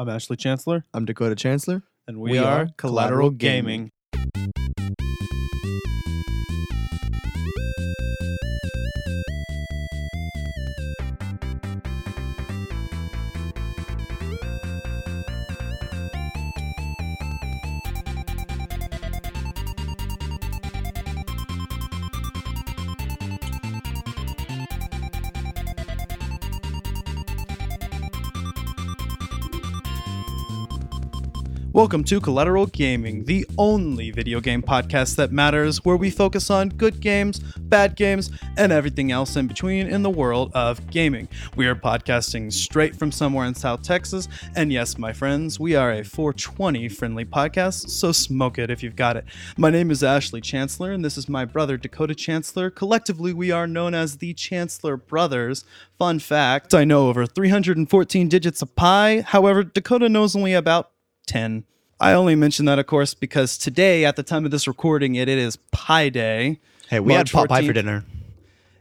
I'm Ashley Chancellor, I'm Dakota Chancellor. and we, We are, are Collateral Collateral Gaming. Gaming. Welcome to Collateral Gaming, the only video game podcast that matters, where we focus on good games, bad games, and everything else in between in the world of gaming. We are podcasting straight from somewhere in South Texas, and yes, my friends, we are a 420 friendly podcast, so smoke it if you've got it. My name is Ashley Chancellor, and this is my brother Dakota Chancellor. Collectively, we are known as the Chancellor Brothers. Fun fact I know over 314 digits of pi, however, Dakota knows only about 10. I only mention that, of course, because today, at the time of this recording, it, it is Pi Day. Hey, we March had pot pie for dinner.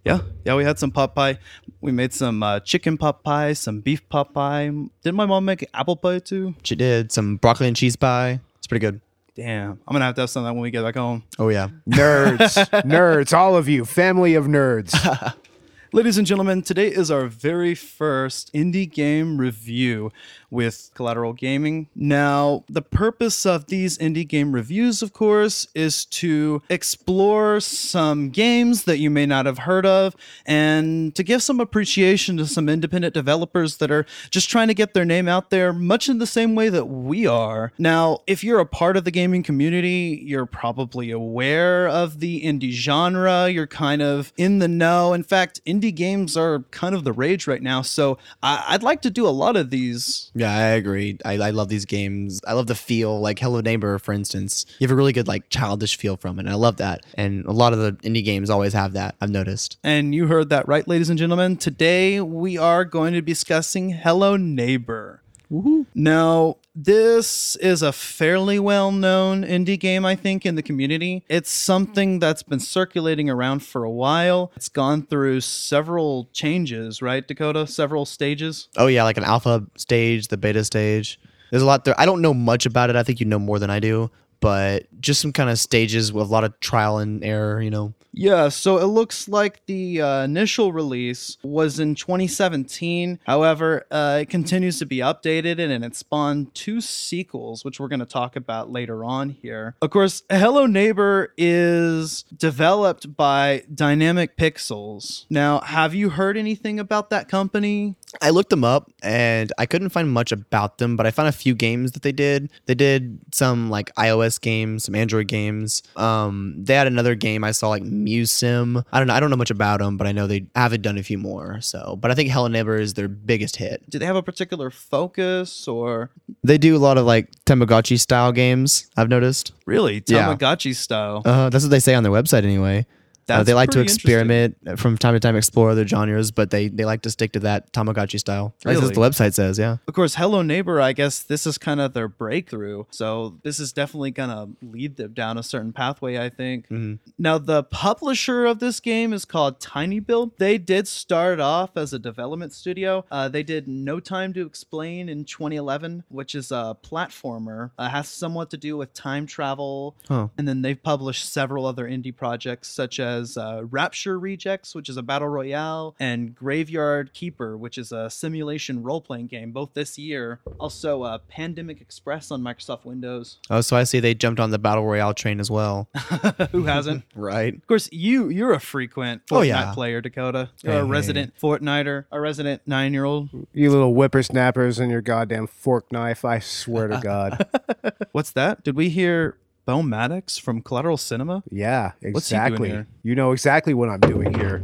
Yeah, yeah, we had some pot pie. We made some uh, chicken pot pie, some beef pot pie. Did my mom make apple pie too? She did some broccoli and cheese pie. It's pretty good. Damn, I'm gonna have to have some of that when we get back home. Oh yeah. Nerds, nerds, all of you, family of nerds. Ladies and gentlemen, today is our very first indie game review with Collateral Gaming. Now, the purpose of these indie game reviews, of course, is to explore some games that you may not have heard of and to give some appreciation to some independent developers that are just trying to get their name out there, much in the same way that we are. Now, if you're a part of the gaming community, you're probably aware of the indie genre. You're kind of in the know. In fact, indie games are kind of the rage right now. So I'd like to do a lot of these. Yeah, I agree. I, I love these games. I love the feel. Like Hello Neighbor, for instance. You have a really good like childish feel from it. And I love that. And a lot of the indie games always have that. I've noticed. And you heard that right, ladies and gentlemen. Today we are going to be discussing Hello Neighbor. Now, this is a fairly well known indie game, I think, in the community. It's something that's been circulating around for a while. It's gone through several changes, right, Dakota? Several stages. Oh yeah, like an alpha stage, the beta stage. There's a lot there. I don't know much about it. I think you know more than I do. But just some kind of stages with a lot of trial and error, you know. Yeah, so it looks like the uh, initial release was in 2017. However, uh, it continues to be updated and it spawned two sequels, which we're going to talk about later on here. Of course, Hello Neighbor is developed by Dynamic Pixels. Now, have you heard anything about that company? I looked them up and I couldn't find much about them, but I found a few games that they did. They did some like iOS games, some Android games. Um, they had another game I saw like MuSim. I don't know. I don't know much about them, but I know they haven't done a few more. So, but I think Hello Neighbor is their biggest hit. Do they have a particular focus or They do a lot of like Tamagotchi style games. I've noticed. really Yeah. Style? Uh, that's what they say on their website anyway. Uh, they like to experiment from time to time, explore other genres, but they they like to stick to that Tamagotchi style. Least That's what the website says. Yeah. Of course, Hello Neighbor, I guess this is kind of their breakthrough. So this is definitely going to lead them down a certain pathway, I think. Mhm. Now, the publisher of this game is called tinyBuild. They did start off as a development studio. Uh, they did No Time to Explain in 2011, which is a platformer. Uh, has somewhat to do with time travel. Huh. And then they've published several other indie projects, such as uh, Rapture Rejects, which is a battle royale, and Graveyard Keeper, which is a simulation role playing game, both this year. Also, uh, Pandemic Express on Microsoft Windows. Oh, so I see they jumped on the battle royale train as well. Who hasn't? Right. Of course, you you're a frequent Fortnite Oh, yeah. player, Dakota. You're Hey, a hey. resident Fortniter, a resident nine year old. you little whippersnappers and your goddamn fork knife. I swear to God. What's that? Did we hear Bo Maddox from Collateral Cinema? Yeah, What's he doing exactly. here? You know exactly what I'm doing here.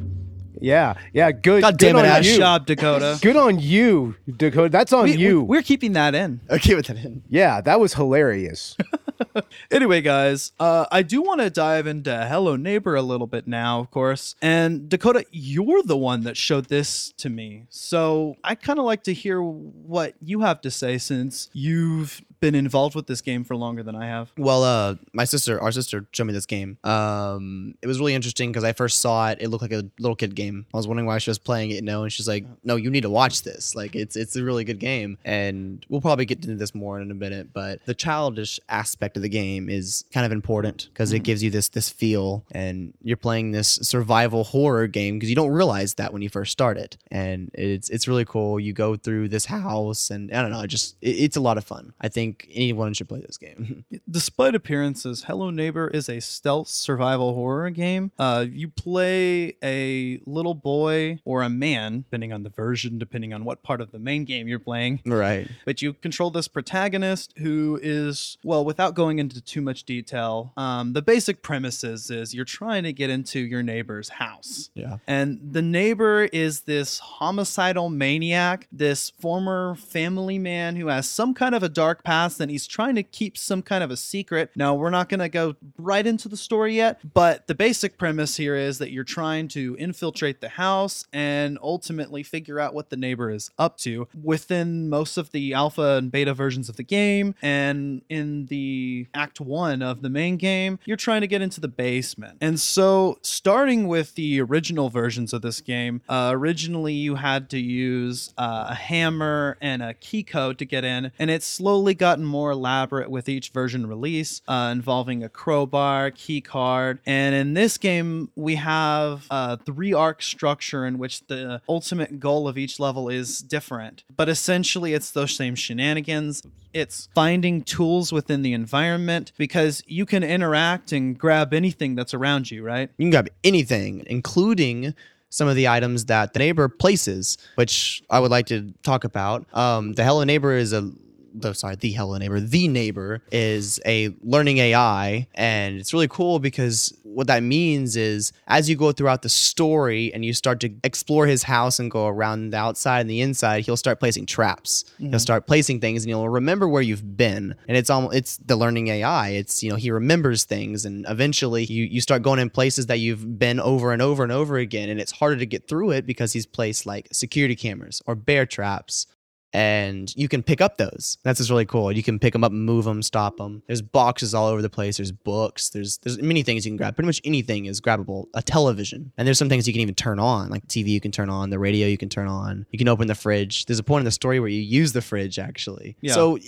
Yeah, yeah, good. God good damn it, on Ash. you. Job, Dakota. Good on you, Dakota. That's on We, you. we, are keeping that in. Okay, with that in. yeah, that was hilarious. Anyway, guys, uh, I do want to dive into Hello Neighbor a little bit now, of course. And Dakota, you're the one that showed this to me. So I kind of like to hear what you have to say since you've been involved with this game for longer than I have. Well, uh, my sister, our sister, showed me this game. Um, it was really interesting because I first saw it. It looked like a little kid game. I was wondering why she was playing it. No, and she's like, "No, you need to watch this. Like, it's it's a really good game." And we'll probably get into this more in a minute. But the childish aspect of the game is kind of important because it gives you this this feel, and you're playing this survival horror game because you don't realize that when you first start it. And it's it's really cool. You go through this house, and I don't know, it just it, it's a lot of fun. I think anyone should play this game. Despite appearances, Hello Neighbor is a stealth survival horror game. Uh, you play a little boy or a man, depending on the version, depending on what part of the main game you're playing. right. But you control this protagonist who is, well, without going into too much detail, um, the basic premise is, is you're trying to get into your neighbor's house. Yeah. And the neighbor is this homicidal maniac, this former family man who has some kind of a dark past and he's trying to keep some kind of a secret. Now, we're not going to go right into the story yet, but the basic premise here is that you're trying to infiltrate the house and ultimately figure out what the neighbor is up to within most of the alpha and beta versions of the game. And in the act one of the main game, you're trying to get into the basement. And so, starting with the original versions of this game, uh, originally you had to use uh, a hammer and a key code to get in, and it slowly gotten more elaborate with each version release, uh, involving a crowbar, key card, and in this game we have a three arc structure in which the ultimate goal of each level is different, but essentially it's those same shenanigans. It's finding tools within the environment because you can interact and grab anything that's around you, right? You can grab anything, including some of the items that the neighbor places, which I would like to talk about. Um, the Hello Neighbor is a the sorry, the Hello Neighbor, the neighbor is a learning AI, and it's really cool because what that means is as you go throughout the story and you start to explore his house and go around the outside and the inside, he'll start placing traps. He'll mm-hmm. start placing things and he'll remember where you've been. And it's almost it's the learning AI. It's you know, he remembers things and eventually you you start going in places that you've been over and over and over again and it's harder to get through it because he's placed like security cameras or bear traps and you can pick up those. That's just really cool. You can pick them up, move them, stop them. There's boxes all over the place. There's books. There's there's many things you can grab. Pretty much anything is grabbable. A television, and there's some things you can even turn on, like TV you can turn on, the radio you can turn on. You can open the fridge. There's a point in the story where you use the fridge actually. Yeah. So.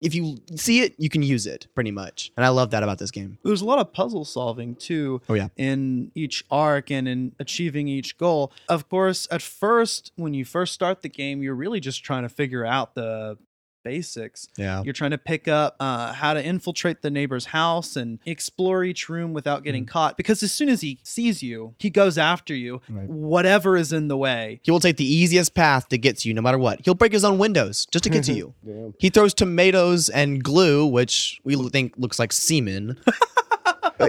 If you see it, you can use it pretty much. And I love that about this game. There's a lot of puzzle solving too. Oh, yeah. In each arc and in achieving each goal. Of course, at first, when you first start the game, you're really just trying to figure out the basics. Yeah. You're trying to pick up uh, how to infiltrate the neighbor's house and explore each room without getting Mm-hmm. caught. Because as soon as he sees you, he goes after you, Right. whatever is in the way. He will take the easiest path to get to you no matter what. He'll break his own windows just to get to you. Yeah. He throws tomatoes and glue, which we think looks like semen.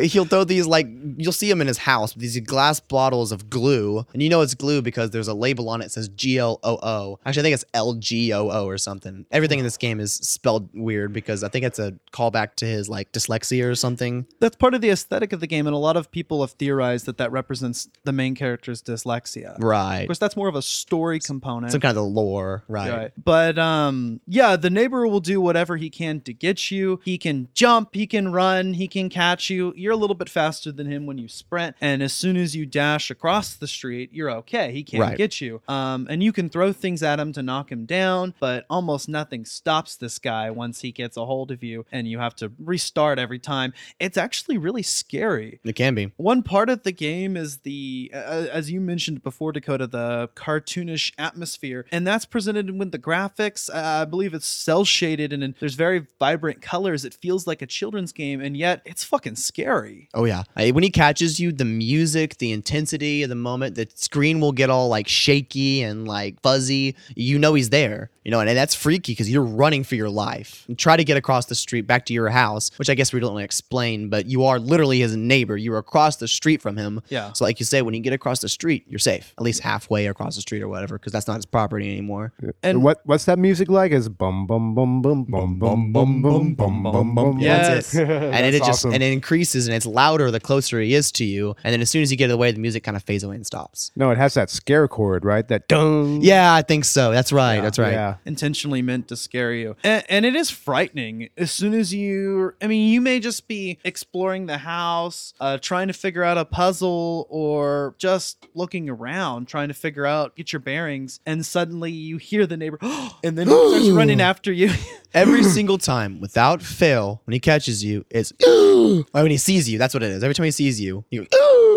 He'll throw these like you'll see him in his house these glass bottles of glue, and you know it's glue because there's a label on it that says G L O O. Actually, I think it's L G O O or something. Everything in this game is spelled weird because I think it's a callback to his like dyslexia or something. That's part of the aesthetic of the game, and a lot of people have theorized that that represents the main character's dyslexia. Right. Of course, that's more of a story component. Some kind of lore. Right. Right. But um yeah, the neighbor will do whatever he can to get you. He can jump, he can run, he can catch you. You're a little bit faster than him when you sprint, and as soon as you dash across the street, you're okay. He can't Right. get you. Um and you can throw things at him to knock him down, but almost nothing stops this guy once he gets a hold of you and you have to restart every time. It's actually really scary. It can be. One part of the game is the, uh, as you mentioned before, Dakota, the cartoonish atmosphere, and that's presented with the graphics. Uh, I believe it's cel shaded and there's very vibrant colors. It feels like a children's game, and yet it's fucking scary. Oh yeah. Uh, When he catches you, the music, the intensity of the moment, the screen will get all like shaky and like fuzzy. You know he's there. You know, and, and that's freaky because you're running for your life. And try to get across the street back to your house, which I guess we don't really explain, but you are literally his neighbor. You're across the street from him. Yeah. So like you say, when you get across the street, you're safe. At least halfway across the street or whatever, because that's not his property anymore. And what what's that music like? Is bum bum bum bum bum bum bum bum bum bum bum. Yeah. That's it. Yes. and it That's just awesome. and it increases voices and it's louder the closer he is to you. And then as soon as you get away, the music kind of fades away and stops. No, it has that scare chord, right? That dung. Yeah, I think so. That's right. That's right. Yeah. intentionally meant to scare you. And, and it is frightening as soon as you, I mean, you may just be exploring the house, uh, trying to figure out a puzzle, or just looking around, trying to figure out, get your bearings, and suddenly you hear the neighbor, and then he starts running after you. Every single time, without fail, when he catches you, it's or when he sees you. That's what it is. Every time he sees you, you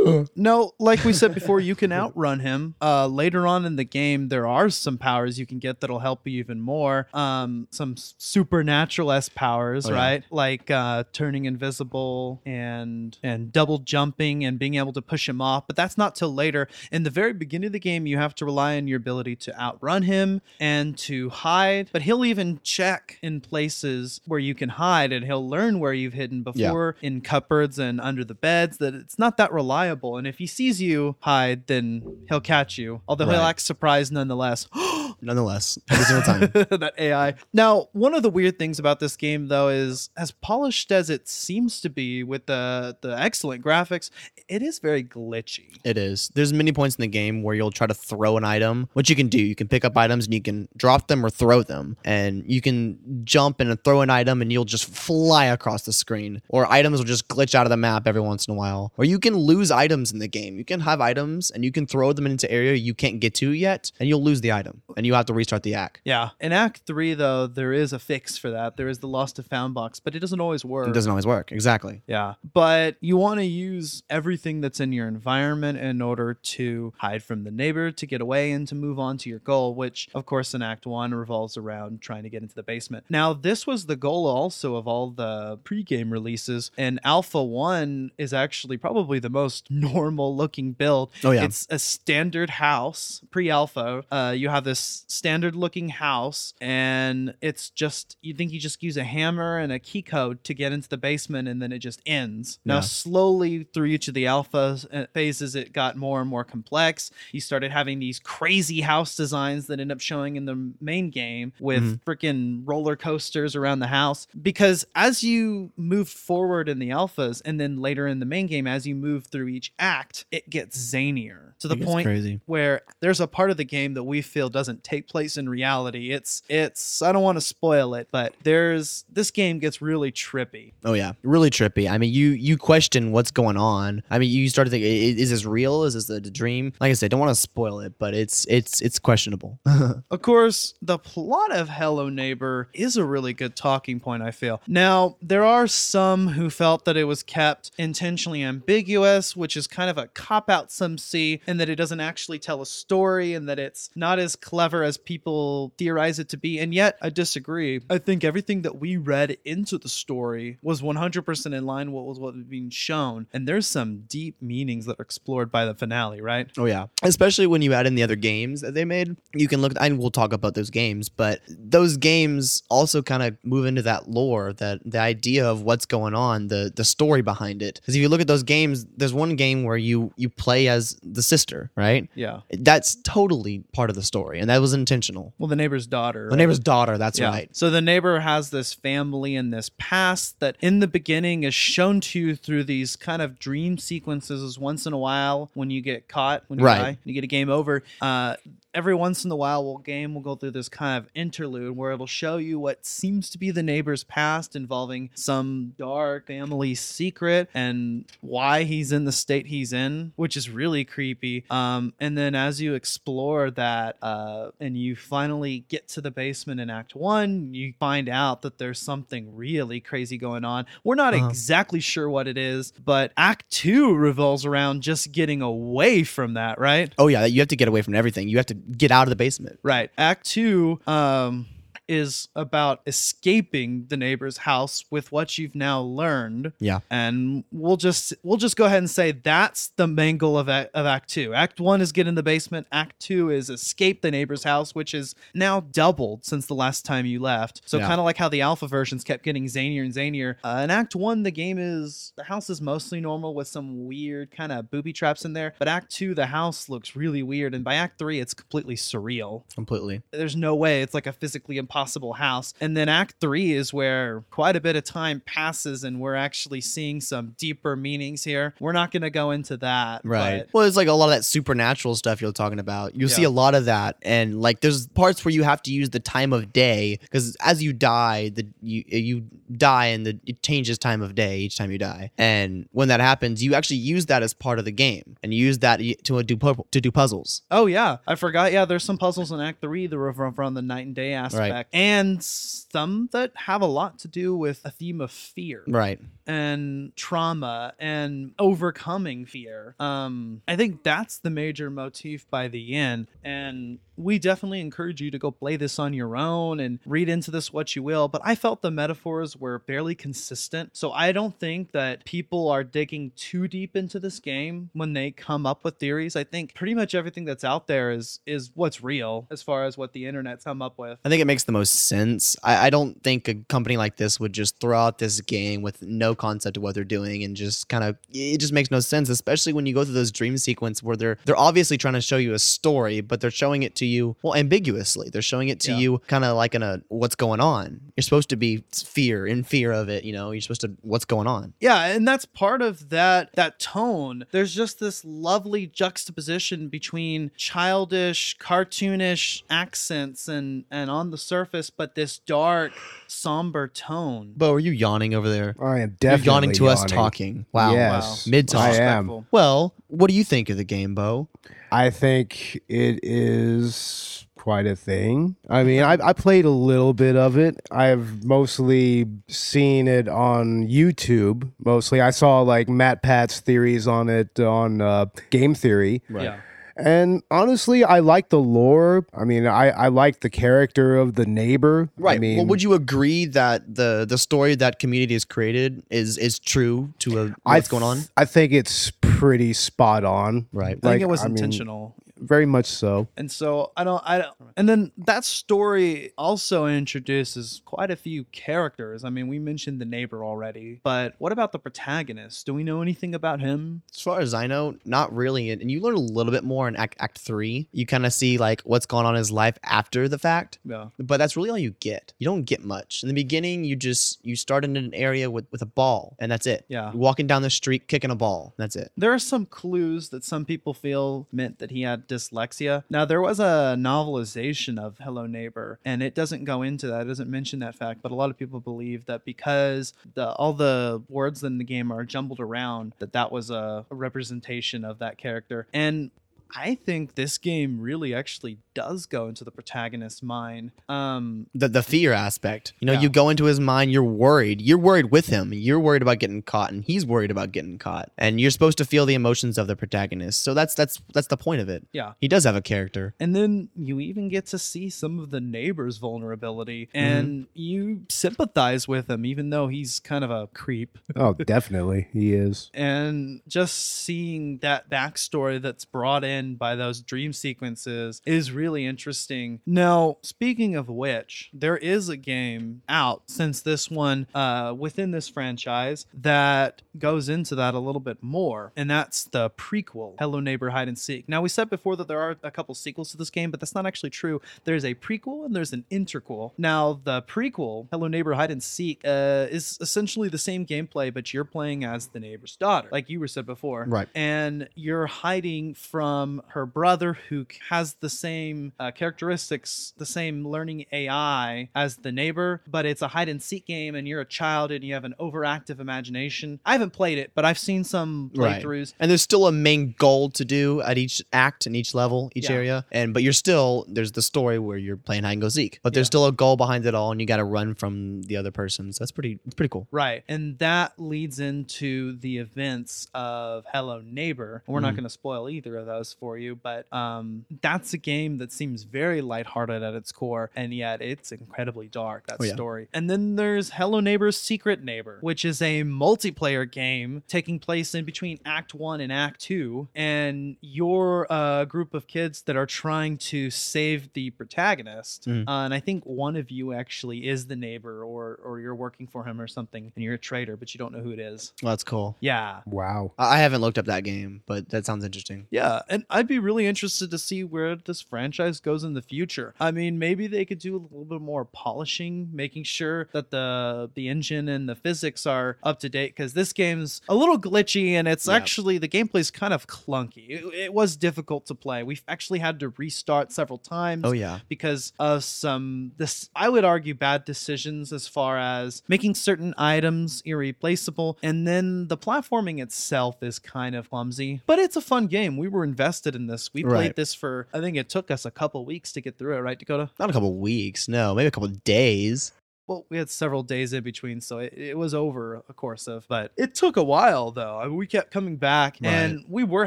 No, like we said before, you can outrun him. Uh, later on in the game, there are some powers you can get that'll help you even more. Um, some supernatural s powers, Oh, yeah. right? Like uh, turning invisible and and double jumping and being able to push him off. But that's not till later. In the very beginning of the game, you have to rely on your ability to outrun him and to hide. But he'll even check in places where you can hide, and he'll learn where you've hidden Yeah. before in cupboards and under the beds. That it's not that reliable. And if he sees you hide, then he'll catch you. Although he'll Right. act surprised nonetheless. Oh, nonetheless every single time. that AI. Now, one of the weird things about this game, though, is as polished as it seems to be with the the excellent graphics, it is very glitchy. It is. There's many points in the game where you'll try to throw an item, which you can do. You can pick up items and you can drop them or throw them. And you can jump and throw an item and you'll just fly across the screen. Or items will just glitch out of the map every once in a while. Or you can lose items in the game. You can have items and you can throw them into area you can't get to yet and you'll lose the item and you have to restart the act. Yeah. In Act Three, though, there is a fix for that. There is the Lost to Found box, but it doesn't always work. It doesn't always work. Exactly. Yeah. But you want to use everything that's in your environment in order to hide from the neighbor, to get away, and to move on to your goal, which, of course, in Act 1 revolves around trying to get into the basement. Now, this was the goal also of all the pre-game releases, and Alpha 1 is actually probably the most normal looking build. Oh, yeah. It's a standard house, pre-alpha. Uh, you have this standard looking house, and it's just, you think you just use a hammer and a key code to get into the basement, and then it just ends. Now, slowly through each of the alpha uh, phases, it got more and more complex. You started having these crazy house designs that end up showing in the main game with Mhm. freaking roller coasters around the house. Because as you move forward in the alphas, and then later in the main game, as you move through each act, it gets zanier to the point crazy. where there's a part of the game that we feel doesn't take place in reality. It's it's I don't want to spoil it, but there's this game gets really trippy. Oh yeah, really trippy. I mean, you you question what's going on. I mean, you start to think, is this real? Is this a dream? Like I said, don't want to spoil it, but it's it's it's questionable. Of course, the plot of Hello Neighbor is a really good talking point, I feel. Now, there are some who felt that it was kept intentionally ambiguous, which is kind of a cop out, some see, and that it doesn't actually tell a story and that it's not as clever as people theorize it to be. And yet, I disagree. I think everything that we read into the story was 100% in line with what was being shown. And there's some deep meanings that are explored by the finale, right? oh yeah, especially when you add in the other games that they made. You can look, and we'll talk about those games, but those games also kind of move into that lore, that the idea of what's going on, the the story behind it. Because if you look at those games, there's one game where you you play as the sister, right? Yeah. That's totally part of the story, and that was intentional. Well, the neighbor's daughter. The right? neighbor's daughter. That's Yeah. right. So the neighbor has this family and this past that in the beginning is shown to you through these kind of dream sequences once in a while when you get caught, when you Right. die, you get a game over. Uh, every once in a while, we'll game will go through this kind of interlude where it'll show you what seems to be the neighbor's past involving some dark family secret and why he's in the state he's in, which is really creepy. Um, and then as you explore that uh, and you finally get to the basement in Act One, you find out that there's something really crazy going on. We're not Uh-huh. exactly sure what it is, but Act Two revolves around just getting away from that, right? Oh yeah, you have to get away from everything. You have to get out of the basement. Right. Act two um, is about escaping the neighbor's house with what you've now learned. Yeah. And we'll just we'll just go ahead and say that's the main goal of, Act- of Act two. Act one is get in the basement. Act two is escape the neighbor's house, which is now doubled since the last time you left. So Yeah. kind of like how the alpha versions kept getting zanier and zanier. Uh, in Act one, the game is the house is mostly normal with some weird kind of booby traps in there. But Act two, the house looks really weird, and by Act three, it's completely surreal Completely. there's no way it's like a physically impossible possible house. And then Act Three is where quite a bit of time passes, and we're actually seeing some deeper meanings here. We're not going to go into that, Right. but- Well, it's like a lot of that supernatural stuff you're talking about. You see Yeah. a lot of that, and like there's parts where you have to use the time of day because as you die, the you you die and the it changes time of day each time you die. And when that happens, you actually use that as part of the game, and you use that to do pu- to do puzzles. Oh yeah, I forgot. Yeah, there's some puzzles in Act Three that were from, from the night and day aspect, and some that have a lot to do with a theme of fear Right. And trauma and overcoming fear. Um, I think that's the major motif by the end, and we definitely encourage you to go play this on your own and read into this what you will. But I felt the metaphors were fairly consistent, so I don't think that people are digging too deep into this game when they come up with theories. I think pretty much everything that's out there is is what's real as far as what the internet's come up with. I think it makes the most sense. I, I don't think a company like this would just throw out this game with no concept of what they're doing and just kind of it just makes no sense, especially when you go through those dream sequence where they're they're obviously trying to show you a story, but they're showing it to you well ambiguously. They're showing it to Yeah. you kind of like in a what's going on. You're supposed to be fear in fear of it, you know. You're supposed to what's going on. Yeah, and that's part of that that tone. There's just this lovely juxtaposition between childish, cartoonish accents and and on the surface, but this dark, somber tone. Bo, are you yawning over there? I am You're definitely yawning to us yawning. talking. Wow. Yes. Mid talk. I am. Well, what do you think of the game, Bo? I think it is quite a thing. I mean, I, I played a little bit of it. I've mostly seen it on YouTube. Mostly, I saw like MatPat's theories on it on uh, Game Theory. Yeah. And honestly, I like the lore. I mean, I, I like the character of the neighbor. Right. I mean, well, would you agree that the the story that community has created is is true to a, I what's going on? I think it's pretty spot on. Right. I think it was I mean, intentional. Very much so. And so I don't I don't and then that story also introduces quite a few characters. I mean, we mentioned the neighbor already, but what about the protagonist? Do we know anything about him? As far as I know, not really. And and you learn a little bit more in Act Act Three. You kind of see like what's going on in his life after the fact. Yeah. But that's really all you get. You don't get much. In the beginning, you just you start in an area with, with a ball, and that's it. Yeah. You're walking down the street, kicking a ball. That's it. There are some clues that some people feel meant that he had dyslexia. Now, there was a novelization of Hello Neighbor, and it doesn't go into that, it doesn't mention that fact, but a lot of people believe that because the all the words in the game are jumbled around, that that was a, a representation of that character. And I think this game really actually does go into the protagonist's mind. Um, the the fear aspect. You know, Yeah. you go into his mind, you're worried. You're worried with him. You're worried about getting caught, and he's worried about getting caught. And you're supposed to feel the emotions of the protagonist. So that's that's that's the point of it. yeah. He does have a character. And then you even get to see some of the neighbor's vulnerability and you sympathize with him, even though he's kind of a creep. Oh, definitely, he is. And just seeing that backstory that's brought in by those dream sequences is really interesting. Now, speaking of which, there is a game out since this one uh, within this franchise that goes into that a little bit more, and that's the prequel, Hello Neighbor Hide and Seek. Now, we said before that there are a couple sequels to this game, but that's not actually true. There's a prequel and there's an interquel. Now, the prequel, Hello Neighbor Hide and Seek, uh, is essentially the same gameplay, but you're playing as the neighbor's daughter, like you were said before. Right. And you're hiding from her brother who has the same uh, characteristics, the same learning AI as the neighbor, but it's a hide and seek game and you're a child and you have an overactive imagination. I haven't played it, but I've seen some Right. playthroughs. And there's still a main goal to do at each act in each level, each Yeah. area. And but you're still there's the story where you're playing hide and go seek. But there's Yeah. still a goal behind it all, and you got to run from the other person. So that's pretty it's pretty cool. Right. And that leads into the events of Hello Neighbor. We're not Mhm. going to spoil either of those for you, but um, that's a game that seems very lighthearted at its core, and yet it's incredibly dark, that Oh, yeah. story. And then there's Hello Neighbor's Secret Neighbor, which is a multiplayer game taking place in between Act 1 and Act 2. And you're a group of kids that are trying to save the protagonist. Mhm. Uh, and I think one of you actually is the neighbor or or or you're working for him or something, and you're a traitor, but you don't know who it is. Well, that's cool. Yeah. Wow. I I haven't looked up that game, but that sounds interesting. Yeah, and I'd be really interested to see where this franchise goes in the future. I mean, maybe they could do a little bit more polishing, making sure that the the engine and the physics are up to date because this game's a little glitchy and it's Yeah. actually the gameplay's kind of clunky. It, it was difficult to play. We've actually had to restart several times Oh yeah. because of some this I would argue bad decisions as far as making certain items irreplaceable and then the platforming itself is kind of clumsy but it's a fun game we were invested in this we played Right. this for I think it took us a couple weeks to get through it right Dakota Not a couple weeks, no, maybe a couple days. Well we had several days in between so it, it was over a course of but it took a while though I mean, we kept coming back and we were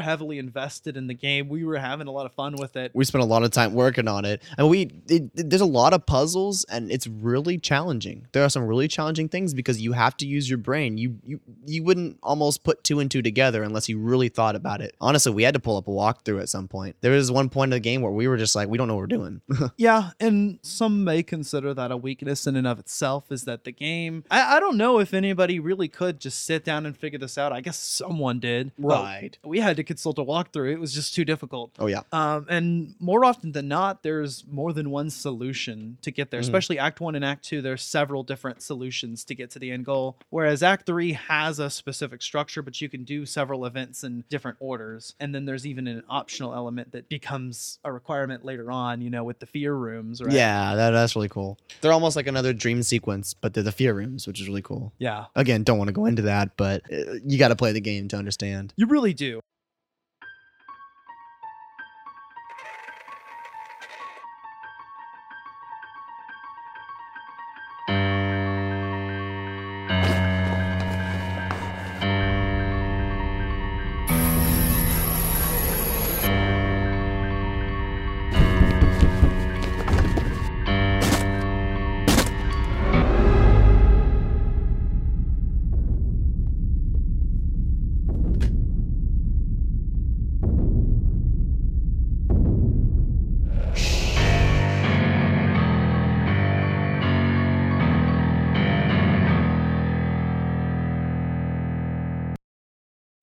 heavily invested in the game we were having a lot of fun with it We spent a lot of time working on it, and we it, there's a lot of puzzles, and it's really challenging. There are some really challenging things because you have to use your brain. You you you wouldn't almost put two and two together unless you really thought about it. Honestly, we had to pull up a walkthrough at some point. There was one point in the game where we were just like, we don't know what we're doing. Yeah, and some may consider that a weakness in and of itself is that the game. I, I don't know if anybody really could just sit down and figure this out. I guess someone did. but Right. We had to consult a walkthrough. It was just too difficult. oh yeah, Um, and more often than not, there's more than one solution to get there. Mhm. Especially Act One and Act Two, there's several different solutions to get to the end goal. Whereas Act Three has a specific structure, but you can do several events in different orders. And then there's even an optional element that becomes a requirement later on. You know, with the fear rooms, right? yeah, that, that's really cool. They're almost like another dream sequence, but they're the fear rooms, which is really cool. Yeah, Again, don't want to go into that, but uh, you got to play the game to understand. you really do.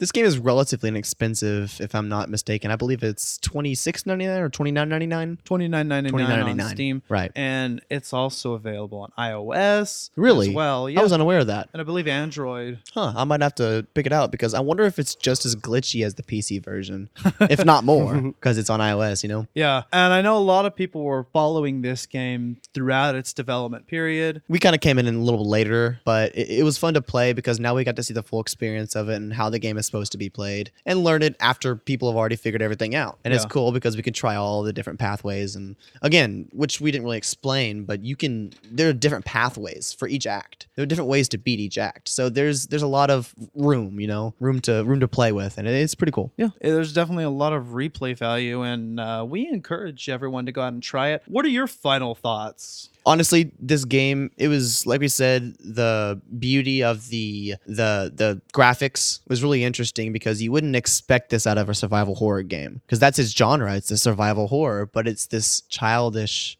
This game is relatively inexpensive, if I'm not mistaken. I believe it's twenty six ninety nine or twenty nine ninety nine. Twenty nine ninety nine on Steam, Right. and it's also available on iOS. Really? As well, yeah. I was unaware of that. and I believe Android. Huh. I might have to pick it out because I wonder if it's just as glitchy as the PC version, if not more, because it's on iOS. You know. Yeah, and I know a lot of people were following this game throughout its development period. We kind of came in a little later, but it, it was fun to play because now we got to see the full experience of it and how the game is supposed to be played and learn it after people have already figured everything out. And it's cool because we could try all the different pathways and again, which we didn't really explain, but you can there are different pathways for each act. There are different ways to beat each act. So there's there's a lot of room, you know, room to room to play with and it's pretty cool. Yeah, there's definitely a lot of replay value, and uh, we encourage everyone to go out and try it. What are your final thoughts? honestly this game it was like we said the beauty of the the the graphics was really interesting because you wouldn't expect this out of a survival horror game because that's its genre. It's a survival horror but it's this childish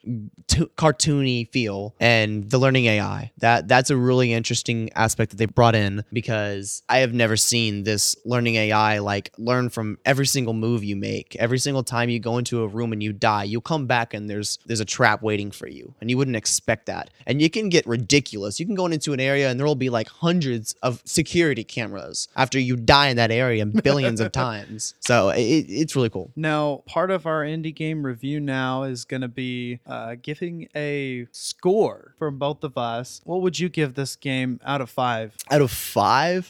to- cartoony feel and the learning ai that that's a really interesting aspect that they brought in because i have never seen this learning ai like learn from every single move you make. Every single time you go into a room and you die you'll come back and there's there's a trap waiting for you and you wouldn't expect that. And you can get ridiculous. You can go into an area and there will be like hundreds of security cameras after you die in that area billions of times so it, it's really cool Now, part of our indie game review now is going to be uh, giving a score from both of us. What would you give this game out of five? out of five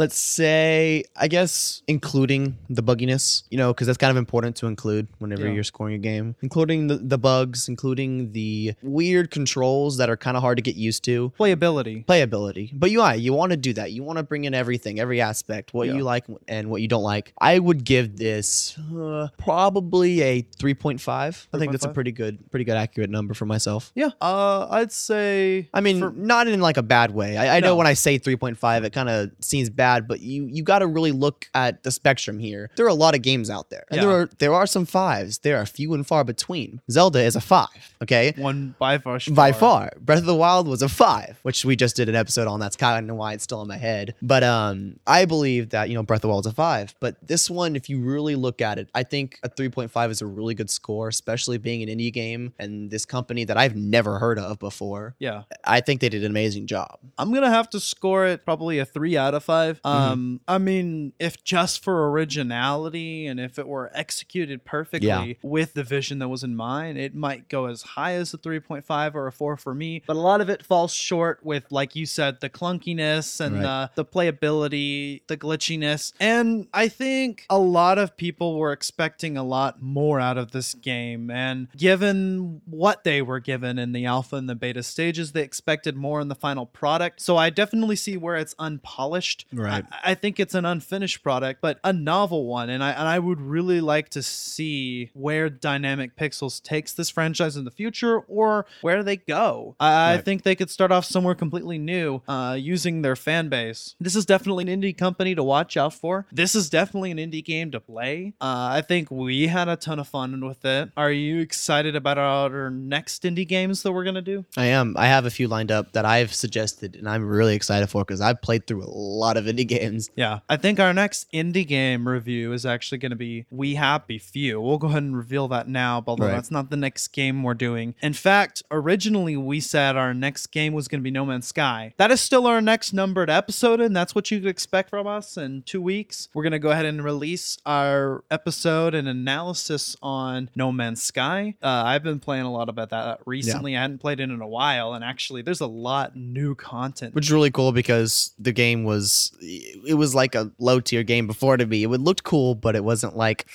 let's say i guess including the bugginess you know because that's kind of important to include whenever Yeah. you're scoring a game including the, the bugs including the weird controls that are kind of hard to get used to Playability. playability but ui you want to do that you want to bring in everything every aspect what Yeah. you like and what you don't like. I would give this uh, probably a 3.5. I think that's a pretty good, pretty good accurate number for myself. Yeah. Uh, I'd say. I mean, for- not in like a bad way. I, I know when I say 3.5, it kind of seems bad, but you you got to really look at the spectrum here. There are a lot of games out there, and there are there are some fives. There are few and far between. Zelda is a five. Okay, one by far. by far. Breath of the Wild was a five, which we just did an episode on. That's kind of why it's still in my head. But um, I believe that you know Breath of the Wild is a five. But this one, if you really look at it, I think a three point five is a really good score, especially being an indie game and this company that I've never heard of before. Yeah. I think they did an amazing job. I'm gonna have to score it probably a three out of 5 Mm-hmm. Um, I mean, if just for originality and if it were executed perfectly Yeah. with the vision that was in mind, it might go as high as a 3.5 or a four for me. But a lot of it falls short with, like you said, the clunkiness and Right. the, the playability, the glitchiness. And I think a lot of people were expecting a lot more out of this game. And given what they were given in the alpha and the beta stages, they expected more in the final product. So I definitely see where it's unpolished. Right. I, I think it's an unfinished product, but a novel one. And I and I would really like to see where Dynamic Pixels takes this franchise in the future or where they go. I, I think they could start off somewhere completely new, uh, using their fan base. This is definitely an indie company to watch out for. This is definitely an indie game to play. Uh, I think we had a ton of fun with it. Are you excited about our next indie games that we're gonna do? I am. I have a few lined up that I've suggested, and I'm really excited for because I've played through a lot of indie games. Yeah, I think our next indie game review is actually going to be We Happy Few. We'll go ahead and reveal that now, but Right. that's not the next game we're doing. In fact, originally we said our next game was going to be No Man's Sky. That is still our next numbered episode, and that's what you could expect from us in two weeks. We're going to go ahead and release our episode and analysis on No Man's Sky. Uh, I've been playing a lot about that recently. I hadn't played it in a while, and actually, there's a lot new content. Which is really cool because the game was it was like a low tier game before to me. It looked cool, but it wasn't like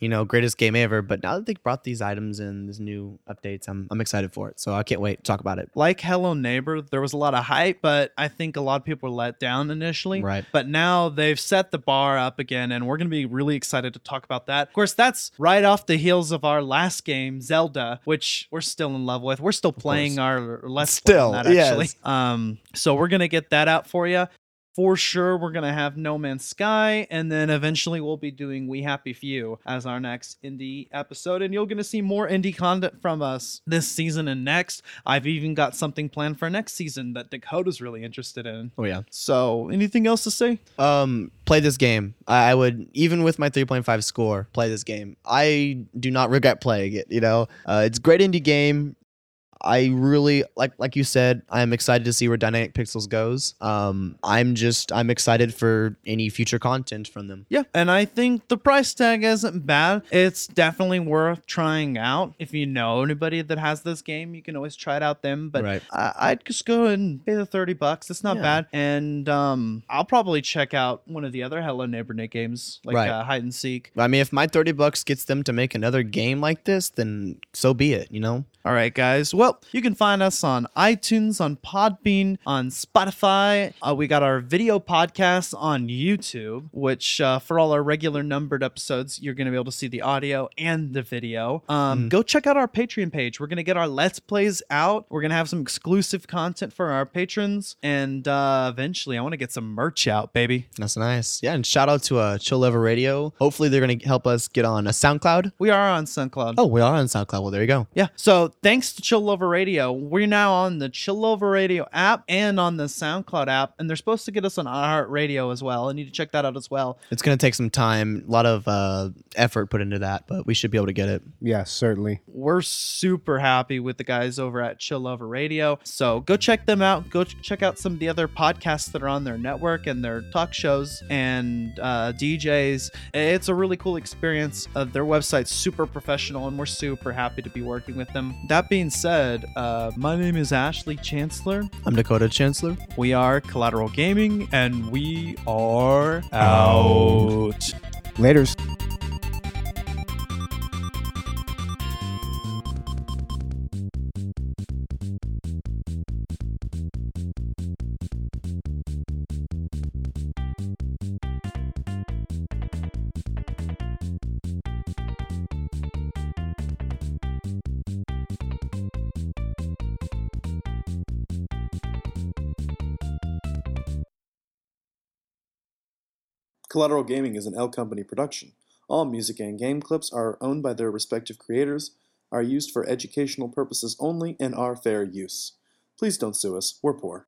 you know greatest game ever. But now that they brought these items and these new updates, I'm I'm excited for it. So I can't wait to talk about it. like Hello Neighbor, there was a lot of hype, but I think a lot of people were let down initially. Right. But now they've set the bar up again, and we're going to be really excited to talk about that. Of course, that's right off the heels of our last game, Zelda, which we're still in love with. We're still playing our Let's Play Still, that, actually. yes. Um, so we're going to get that out for you. For sure, we're going to have No Man's Sky, and then eventually we'll be doing We Happy Few as our next indie episode. And you're going to see more indie content from us this season and next. I've even got something planned for next season that Dakota's really interested in. Oh yeah. So, anything else to say? Um, play this game. I, I would even with my 3.5 score, play this game. I do not regret playing it. You know, uh, it's great indie game. I really like like you said, I'm excited to see where Dynamic Pixels goes. Um, I'm just I'm excited for any future content from them. Yeah, and I think the price tag isn't bad. It's definitely worth trying out. If you know anybody that has this game, you can always try it out them. But Right. I, I'd just go and pay the thirty bucks. It's not Yeah. bad, and um, I'll probably check out one of the other Hello Neighbor Nick games, like Right. uh, hide and seek. I mean, if my 30 bucks gets them to make another game like this, then so be it, you know? All right, guys. Well, you can find us on iTunes, on Podbean, on Spotify. Uh, we got our video podcast on YouTube, which uh, for all our regular numbered episodes, you're going to be able to see the audio and the video. Um, Go check out our Patreon page. We're going to get our Let's Plays out. We're going to have some exclusive content for our patrons. And uh, eventually, I want to get some merch out, baby. That's nice. Yeah, and shout out to uh, Chill Level Radio. Hopefully, they're going to help us get on a SoundCloud. We are on SoundCloud. Oh, we are on SoundCloud. Well, there you go. Yeah. So thanks to Chill Over Radio, we're now on the Chill Over Radio app and on the SoundCloud app, and they're supposed to get us on iHeartRadio as well. I need to check that out as well. It's going to take some time, a lot of uh, effort put into that, but we should be able to get it. Yes, certainly. We're super happy with the guys over at Chill Over Radio. So go check them out. Go ch- check out some of the other podcasts that are on their network and their talk shows and uh, DJs. It's a really cool experience. Uh, their website's super professional, and we're super happy to be working with them. That being said, uh, my name is Ashley Chancellor. I'm Dakota Chancellor. We are Collateral Gaming, and we are out. Laters. Collateral Gaming is an L Company production. All music and game clips are owned by their respective creators, are used for educational purposes only, and are fair use. Please don't sue us. We're poor.